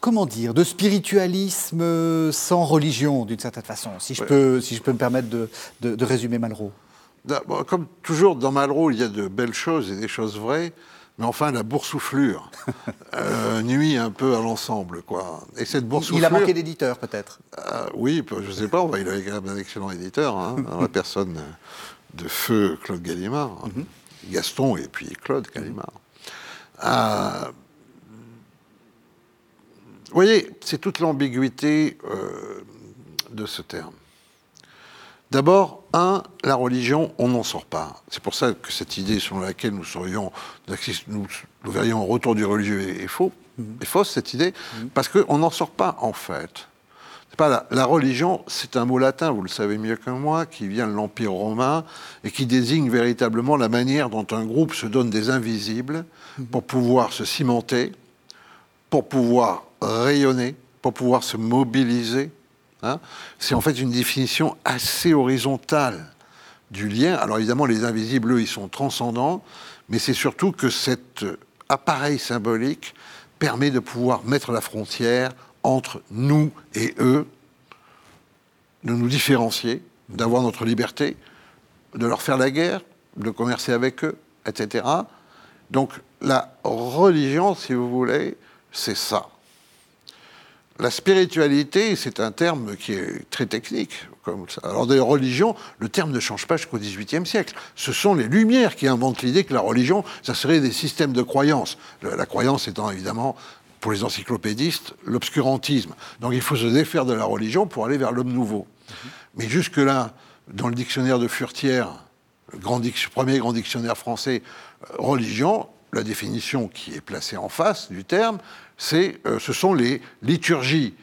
comment dire, de spiritualisme sans religion, d'une certaine façon, si je, peux, si je peux me permettre de, de résumer Malraux? Comme toujours, dans Malraux, il y a de belles choses et des choses vraies, mais enfin, la boursouflure euh, nuit un peu à l'ensemble, quoi. Et cette boursouflure... Il a manqué d'éditeur, peut-être euh, Oui, je ne sais pas, il avait quand même un excellent éditeur, hein, la personne de feu Claude Gallimard, hein. mhm. Gaston et puis Claude Gallimard. Euh, vous voyez, c'est toute l'ambiguïté de ce terme. D'abord, un, la religion, on n'en sort pas. C'est pour ça que cette idée selon laquelle nous serions, nous, verrions un retour du religieux est, faux, mhm. est fausse cette idée, mhm. parce qu'on n'en sort pas en fait. Pas la, religion, c'est un mot latin, vous le savez mieux que moi, qui vient de l'Empire romain et qui désigne véritablement la manière dont un groupe se donne des invisibles mhm. pour pouvoir se cimenter, pour pouvoir rayonner, pour pouvoir se mobiliser Hein. c'est en fait une définition assez horizontale du lien. Alors évidemment, les invisibles, eux, ils sont transcendants, mais c'est surtout que cet appareil symbolique permet de pouvoir mettre la frontière entre nous et eux, de nous différencier, d'avoir notre liberté, de leur faire la guerre, de commercer avec eux, etc. Donc la religion, si vous voulez, c'est ça. La spiritualité, c'est un terme qui est très technique. Comme ça. Alors, des religions, le terme ne change pas jusqu'au XVIIIe siècle. Ce sont les Lumières qui inventent l'idée que la religion, ça serait des systèmes de croyance. La croyance étant évidemment, pour les encyclopédistes, l'obscurantisme. Donc, il faut se défaire de la religion pour aller vers l'homme nouveau. Mais jusque-là, dans le dictionnaire de Furtière, le grand, premier grand dictionnaire français, euh, religion, la définition qui est placée en face du terme, euh, ce sont les liturgies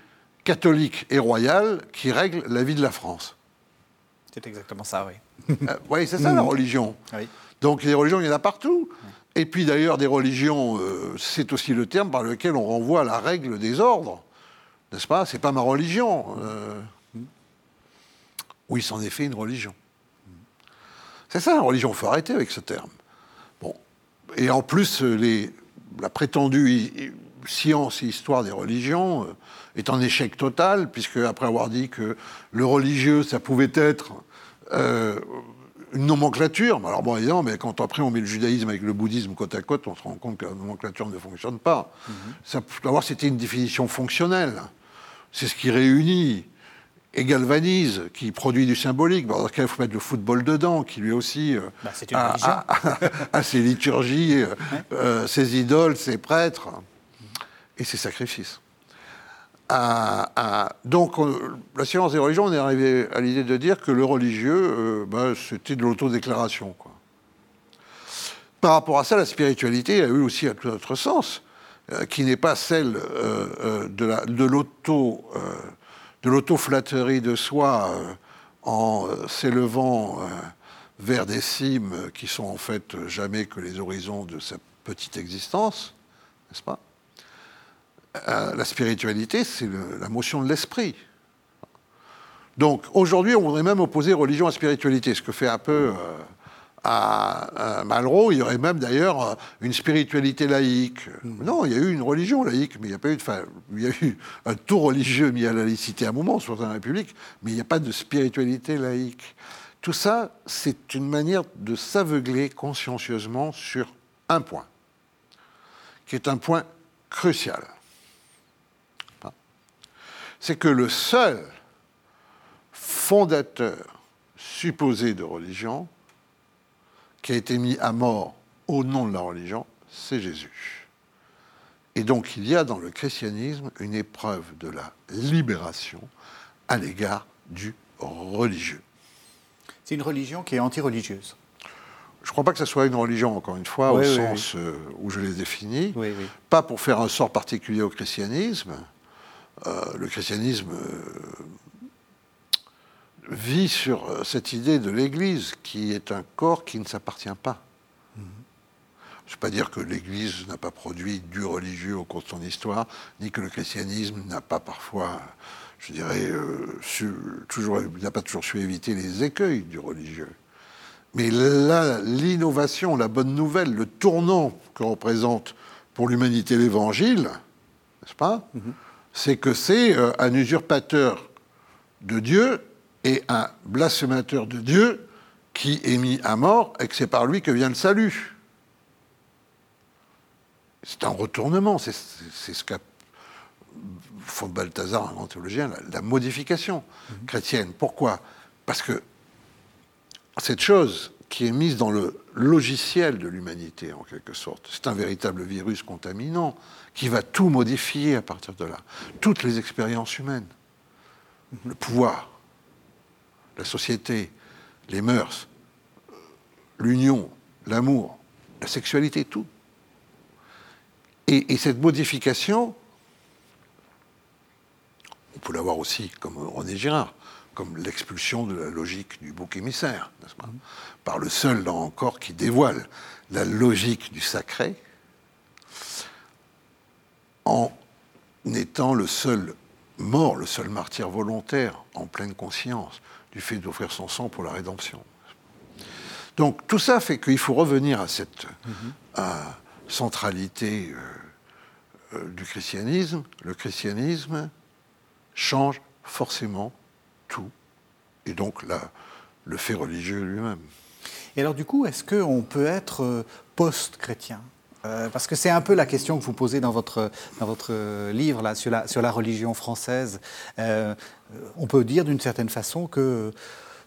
catholique et royale qui règle la vie de la France. C'est exactement ça, oui. Euh, oui, c'est ça la religion. Oui. Donc les religions, il y en a partout. Et puis d'ailleurs, des religions, euh, c'est aussi le terme par lequel on renvoie à la règle des ordres. N'est-ce pas? C'est pas ma religion. Oui, c'en est fait une religion. C'est ça la religion, il faut arrêter avec ce terme. Bon. Et en plus, les, la prétendue science et histoire des religions euh, est en échec total, puisque après avoir dit que le religieux, ça pouvait être euh, une nomenclature, mais alors bon, évidemment, mais quand après on met le judaïsme avec le bouddhisme côte à côte, on se rend compte que la nomenclature ne fonctionne pas. Ça, d'abord, c'était une définition fonctionnelle. C'est ce qui réunit et galvanise, qui produit du symbolique. Dans cas, il faut mettre le football dedans, qui lui aussi euh, Bah, c'est une a, a- a- a ses liturgies, euh, ses idoles, ses prêtres et ses sacrifices. À- à- donc, on- la science des religions, on est arrivé à l'idée de dire que le religieux, euh, bah, c'était de l'autodéclaration. Par rapport à ça, la spiritualité a eu aussi un tout autre sens, euh, qui n'est pas celle euh, euh, de la- de l'auto, euh, de l'auto-flatterie de soi euh, en euh, s'élevant euh, vers des cimes qui sont en fait jamais que les horizons de sa petite existence, n'est-ce pas? Euh, La spiritualité, c'est la motion de l'esprit. Donc aujourd'hui, on voudrait même opposer religion à spiritualité, ce que fait un peu euh, à, à Malraux. Il y aurait même d'ailleurs euh, une spiritualité laïque. Non, il y a eu une religion laïque, mais il n'y a pas eu de. Enfin, il y a eu un tout religieux mis à la laïcité à un moment, dans la République, mais il n'y a pas de spiritualité laïque. Tout ça, c'est une manière de s'aveugler consciencieusement sur un point, qui est un point crucial. C'est que le seul fondateur supposé de religion qui a été mis à mort au nom de la religion, c'est Jésus. Et donc il y a dans le christianisme une épreuve de la libération à l'égard du religieux. C'est une religion qui est anti-religieuse. Je ne crois pas que ce soit une religion, encore une fois, Oui, au oui, sens euh, où je l'ai défini. Oui, oui. Pas pour faire un sort particulier au christianisme. Euh, le christianisme euh, vit sur euh, cette idée de l'Église, qui est un corps qui ne s'appartient pas. Je ne veux pas dire que l'Église n'a pas produit du religieux au cours de son histoire, ni que le christianisme n'a pas parfois, je dirais, euh, su- toujours, n'a pas toujours su éviter les écueils du religieux. Mais là, l'innovation, la bonne nouvelle, le tournant que représente pour l'humanité l'Évangile, n'est-ce pas? C'est que c'est euh, un usurpateur de Dieu et un blasphémateur de Dieu qui est mis à mort et que c'est par lui que vient le salut. C'est un retournement, c'est ce qu'a font Balthazar, un grand théologien, la, la modification chrétienne. Pourquoi? Parce que cette chose qui est mise dans le logiciel de l'humanité, en quelque sorte, c'est un véritable virus contaminant qui va tout modifier à partir de là. Toutes les expériences humaines, le pouvoir, la société, les mœurs, l'union, l'amour, la sexualité, tout. Et, et cette modification, on peut l'avoir aussi comme René Girard, comme l'expulsion de la logique du bouc émissaire, n'est-ce pas Par le seul, là encore, qui dévoile la logique du sacré, en étant le seul mort, le seul martyr volontaire, en pleine conscience, du fait d'offrir son sang pour la rédemption. Donc tout ça fait qu'il faut revenir à cette euh, centralité euh, euh, du christianisme. Le christianisme change forcément tout, et donc la- le fait religieux lui-même. Et alors, du coup, est-ce qu'on peut être euh, post-chrétien? Euh, Parce que c'est un peu la question que vous posez dans votre, dans votre euh, livre là, sur, la, sur la religion française. On peut dire d'une certaine façon que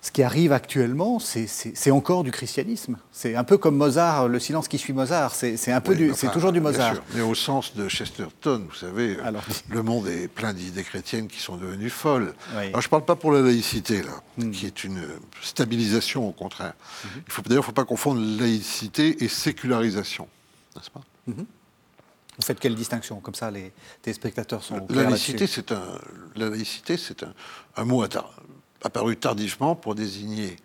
ce qui arrive actuellement, c'est- encore du christianisme. C'est un peu comme Mozart, le silence qui suit Mozart. C'est c'est un peu Oui, enfin, toujours du bien Mozart. sûr, mais au sens de Chesterton, vous savez, Alors. le monde est plein d'idées chrétiennes qui sont devenues folles. Oui. Alors je ne parle pas pour la laïcité, là, Hmm. qui est une stabilisation au contraire. Il faut d'ailleurs, il ne faut pas confondre laïcité et sécularisation, n'est-ce pas? Mhm. Vous faites quelle distinction? Comme ça, les téléspectateurs sont la laïcité, c'est un, La laïcité, c'est un, un, mot apparu tardivement pour désigner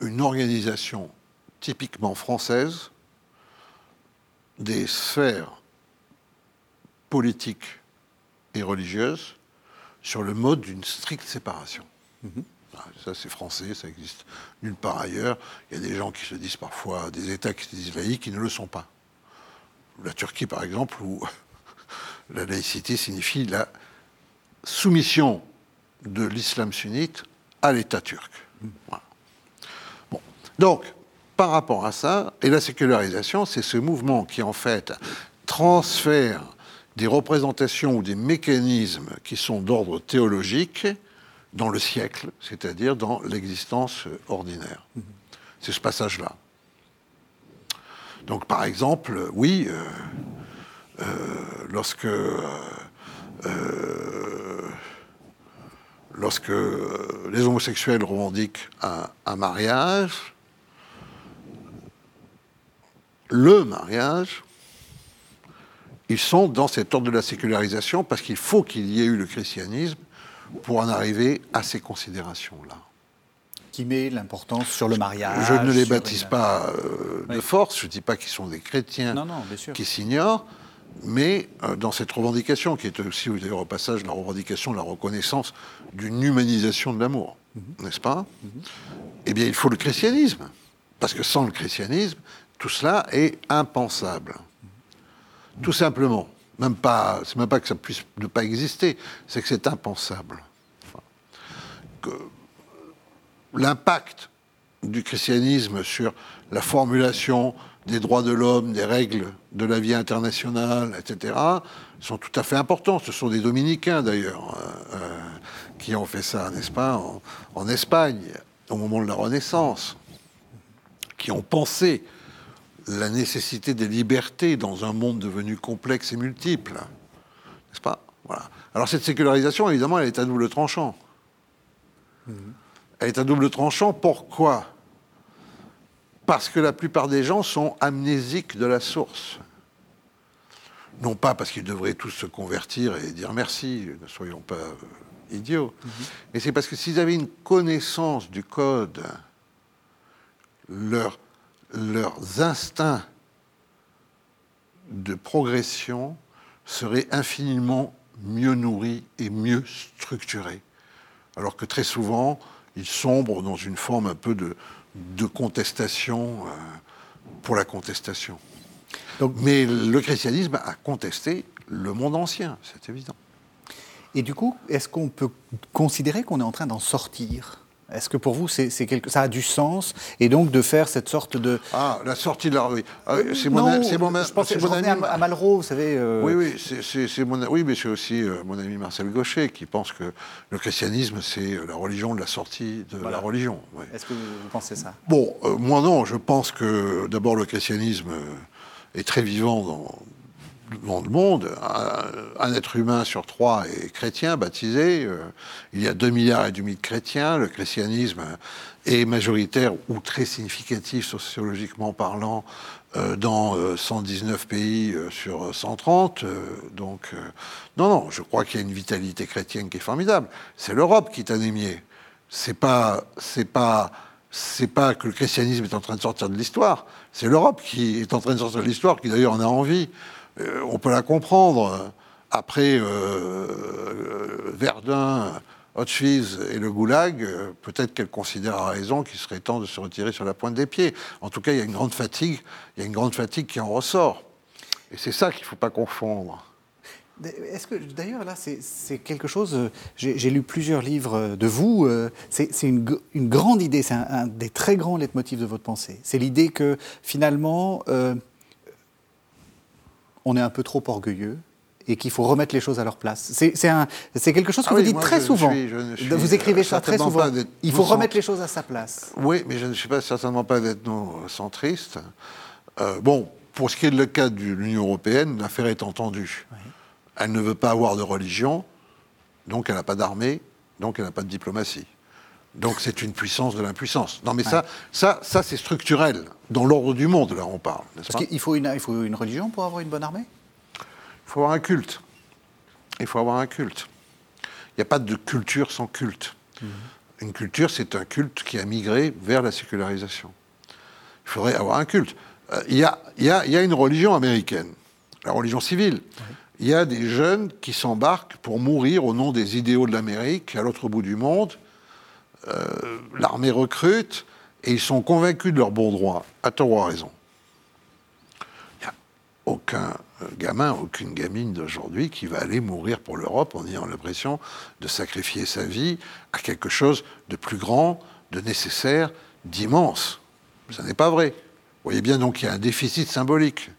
une organisation typiquement française des sphères politiques et religieuses sur le mode d'une stricte séparation. Mhm. Ah, ça, c'est français, ça existe nulle part ailleurs. Il y a des gens qui se disent parfois, des États qui se disent laïcs, qui ne le sont pas. La Turquie, par exemple, où la laïcité signifie la soumission de l'islam sunnite à l'État turc. Donc, par rapport à ça, et la sécularisation, c'est ce mouvement qui, en fait, transfère des représentations ou des mécanismes qui sont d'ordre théologique dans le siècle, c'est-à-dire dans l'existence ordinaire. C'est ce passage-là. Donc, par exemple, oui, euh, euh, lorsque, euh, lorsque les homosexuels revendiquent un mariage, le mariage, ils sont dans cet ordre de la sécularisation parce qu'il faut qu'il y ait eu le christianisme pour en arriver à ces considérations-là. Qui met l'importance sur le mariage. Je ne les baptise pas euh, de force, je ne dis pas qu'ils sont des chrétiens qui s'ignorent, mais euh, dans cette revendication, qui est aussi d'ailleurs au passage la revendication, la reconnaissance d'une humanisation de l'amour, mhm. n'est-ce pas? Mhm. Eh bien, il faut le christianisme, parce que sans le christianisme, tout cela est impensable. Tout simplement. Même pas, c'est même pas que ça puisse ne pas exister, c'est que c'est impensable. l'impact du christianisme sur la formulation des droits de l'homme, des règles de la vie internationale, etc., sont tout à fait importants. Ce sont des dominicains, d'ailleurs, euh, euh, qui ont fait ça, n'est-ce pas, en, Espagne, au moment de la Renaissance, qui ont pensé la nécessité des libertés dans un monde devenu complexe et multiple. N'est-ce pas? Voilà. Alors cette sécularisation, évidemment, elle est à double tranchant. Elle est à double tranchant, pourquoi? Parce que la plupart des gens sont amnésiques de la source. Non pas parce qu'ils devraient tous se convertir et dire merci, ne soyons pas euh, idiots, mhm. mais c'est parce que s'ils avaient une connaissance du code, leur leurs instincts de progression seraient infiniment mieux nourris et mieux structurés. Alors que très souvent, ils sombrent dans une forme un peu de, contestation euh, pour la contestation. Mais le christianisme a contesté le monde ancien, c'est évident. Et du coup, est-ce qu'on peut considérer qu'on est en train d'en sortir? Est-ce que pour vous, c'est, quelque... ça a du sens Et donc de faire cette sorte de... Ah, la sortie de la rue. Ah, c'est mon, non, c'est mon, je pense que mon ami... à Malraux, vous savez... Euh, oui, oui, c'est, mon, oui, mais c'est aussi euh, mon ami Marcel Gaucher qui pense que le christianisme, c'est la religion de la sortie de la religion. Est-ce que vous pensez ça? Bon, euh, moi non, je pense que d'abord le christianisme est très vivant dans, dans le monde, un, être humain sur trois est chrétien, baptisé. Euh, il y a 2 milliards et demi de chrétiens. Le christianisme est majoritaire ou très significatif sociologiquement parlant euh, dans 119 euh, pays sur 130. donc, non, non, je crois qu'il y a une vitalité chrétienne qui est formidable. C'est l'Europe qui est anémiée. C'est pas, c'est pas, c'est pas que le christianisme est en train de sortir de l'histoire. C'est l'Europe qui est en train de sortir de l'histoire, qui d'ailleurs en a envie. Euh, on peut la comprendre. Après euh, euh, Verdun, Auschwitz et le Goulag, peut-être qu'elle considère à raison qu'il serait temps de se retirer sur la pointe des pieds. En tout cas, il y a une grande fatigue, il y a une grande fatigue qui en ressort. Et c'est ça qu'il ne faut pas confondre. Est-ce que d'ailleurs là c'est quelque chose J'ai lu plusieurs livres de vous. C'est une, grande idée. C'est un, des très grands leitmotifs de votre pensée. C'est l'idée que finalement on est un peu trop orgueilleux et qu'il faut remettre les choses à leur place. C'est quelque chose que ah vous dites très souvent. vous écrivez ça très souvent. Il faut remettre les choses à sa place. Oui, mais je ne suis pas certainement pas ethnocentriste. Euh, bon, pour ce qui est le cas de l'Union européenne, l'affaire est entendue. Elle ne veut pas avoir de religion, donc elle n'a pas d'armée, donc elle n'a pas de diplomatie. Donc c'est une puissance de l'impuissance. Non mais ça, ça, ça c'est structurel. Dans l'ordre du monde, là, on parle. Parce qu'il faut une, il faut une religion pour avoir une bonne armée? Faut avoir un culte. Il faut avoir un culte. Il n'y a pas de culture sans culte. Mhm. Une culture, c'est un culte qui a migré vers la sécularisation. Il faudrait avoir un culte. Euh, il y, a, y, a, une religion américaine, la religion civile. Il y a des jeunes qui s'embarquent pour mourir au nom des idéaux de l'Amérique à l'autre bout du monde. Euh, l'armée recrute et ils sont convaincus de leur bon droit, à tort ou à raison. Il n'y a aucun euh, gamin, aucune gamine d'aujourd'hui qui va aller mourir pour l'Europe en ayant l'impression de sacrifier sa vie à quelque chose de plus grand, de nécessaire, d'immense. Ce n'est pas vrai. Vous voyez bien donc qu'il y a un déficit symbolique.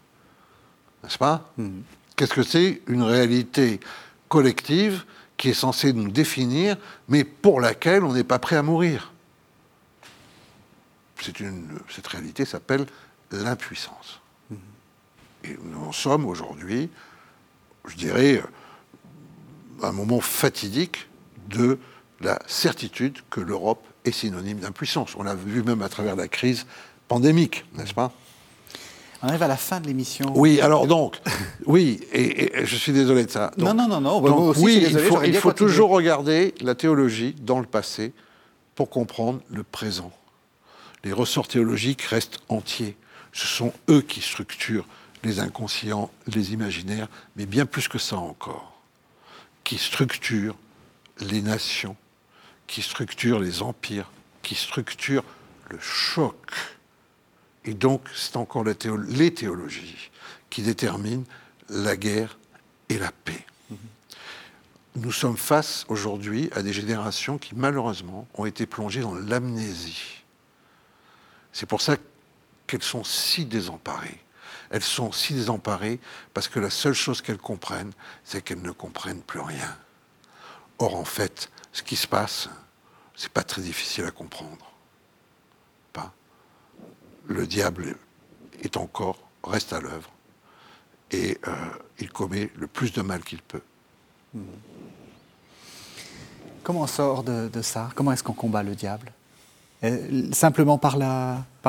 N'est-ce pas? Hmm. Qu'est-ce que c'est? Une réalité collective qui est censée nous définir, mais pour laquelle on n'est pas prêt à mourir Cette réalité s'appelle l'impuissance. Et nous en sommes aujourd'hui, je dirais, à un moment fatidique de la certitude que l'Europe est synonyme d'impuissance. On l'a vu même à travers la crise pandémique, n'est-ce pas? On arrive à la fin de l'émission. Oui, alors donc, oui, et, je suis désolé de ça. non, non, non, non. aussi, oui, il faut, il faut toujours regarder la théologie dans le passé pour comprendre le présent. Les ressorts théologiques restent entiers. Ce sont eux qui structurent les inconscients, les imaginaires, mais bien plus que ça encore, qui structurent les nations, qui structurent les empires, qui structurent le choc. Et donc, c'est encore les théologies qui déterminent la guerre et la paix. Nous sommes face aujourd'hui à des générations qui, malheureusement, ont été plongées dans l'amnésie. C'est pour ça qu'elles sont si désemparées elles sont si désemparées parce que la seule chose qu'elles comprennent, c'est qu'elles ne comprennent plus rien. Or, en fait, ce qui se passe, c'est pas très difficile à comprendre. Le diable est encore, reste à l'œuvre, et euh, il commet le plus de mal qu'il peut. Comment on sort de, ça? Comment est-ce qu'on combat le diable? Euh, Simplement par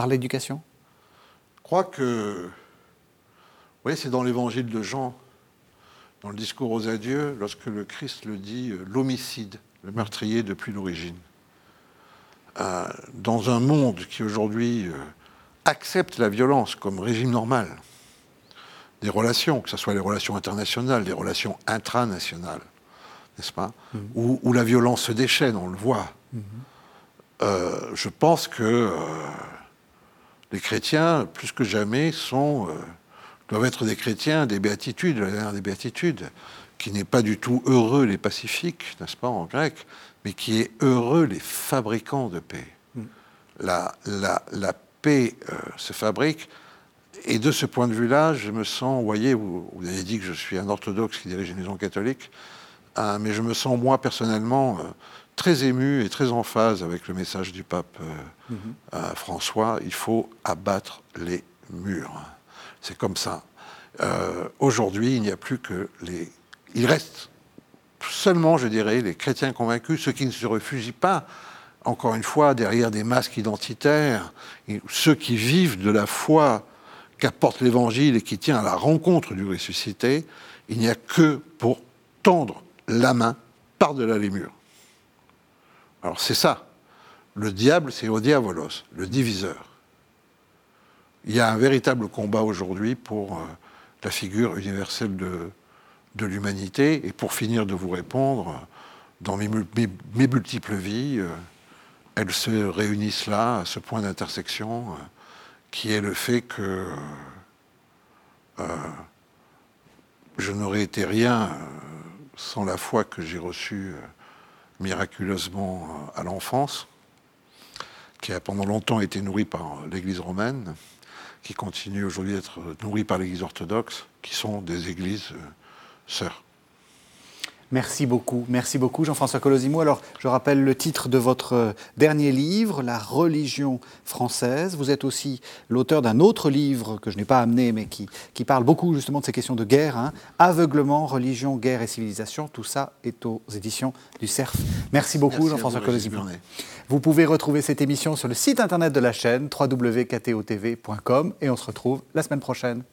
l'éducation par Je crois que voyez, c'est dans l'évangile de Jean, dans le discours aux adieux, lorsque le Christ le dit, euh, l'homicide, le meurtrier depuis l'origine. Euh, dans un monde qui aujourd'hui euh, accepte la violence comme régime normal, des relations, que ce soit les relations internationales, des relations intranationales, n'est-ce pas mm-hmm. où, la violence se déchaîne, on le voit. Mm-hmm. je pense que les chrétiens, plus que jamais, sont doivent être des chrétiens des béatitudes, la dernière des béatitudes, qui n'est pas du tout heureux les pacifiques, n'est-ce pas, en grec, mais qui est heureux les fabricants de paix. Mm. La, la, la, euh, se fabrique, et de ce point de vue-là, je me sens, vous voyez, vous, avez dit que je suis un orthodoxe qui dirige une maison catholique, euh, mais je me sens, moi, personnellement, euh, très ému et très en phase avec le message du pape mm-hmm. François, il faut abattre les murs. C'est comme ça. Euh, aujourd'hui, il n'y a plus que les. Il reste seulement, je dirais, les chrétiens convaincus, ceux qui ne se refugient pas, encore une fois, derrière des masques identitaires, ceux qui vivent de la foi qu'apporte l'Évangile et qui tient à la rencontre du ressuscité, il n'y a que pour tendre la main par-delà les murs. Alors c'est ça. Le diable, c'est au le diviseur. Il y a un véritable combat aujourd'hui pour euh, la figure universelle de, de l'humanité. Et pour finir de vous répondre, dans mes, multiples vies, euh, elles se réunissent là, à ce point d'intersection, euh, qui est le fait que je n'aurais été rien sans la foi que j'ai reçue miraculeusement à l'enfance, qui a pendant longtemps été nourrie par l'Église romaine qui continuent aujourd'hui d'être nourris par l'Église orthodoxe, qui sont des églises euh, sœurs. Merci beaucoup, merci beaucoup Jean-François Colosimo. Alors, je rappelle le titre de votre euh, dernier livre, La religion française. Vous êtes aussi l'auteur d'un autre livre que je n'ai pas amené, mais qui, qui, parle beaucoup justement de ces questions de guerre. Hein. Aveuglement, religion, guerre et civilisation. Tout ça est aux éditions du CERF. Merci beaucoup Jean-François Colosimo. Vous pouvez retrouver cette émission sur le site internet de la chaîne www.ktotv.com et on se retrouve la semaine prochaine.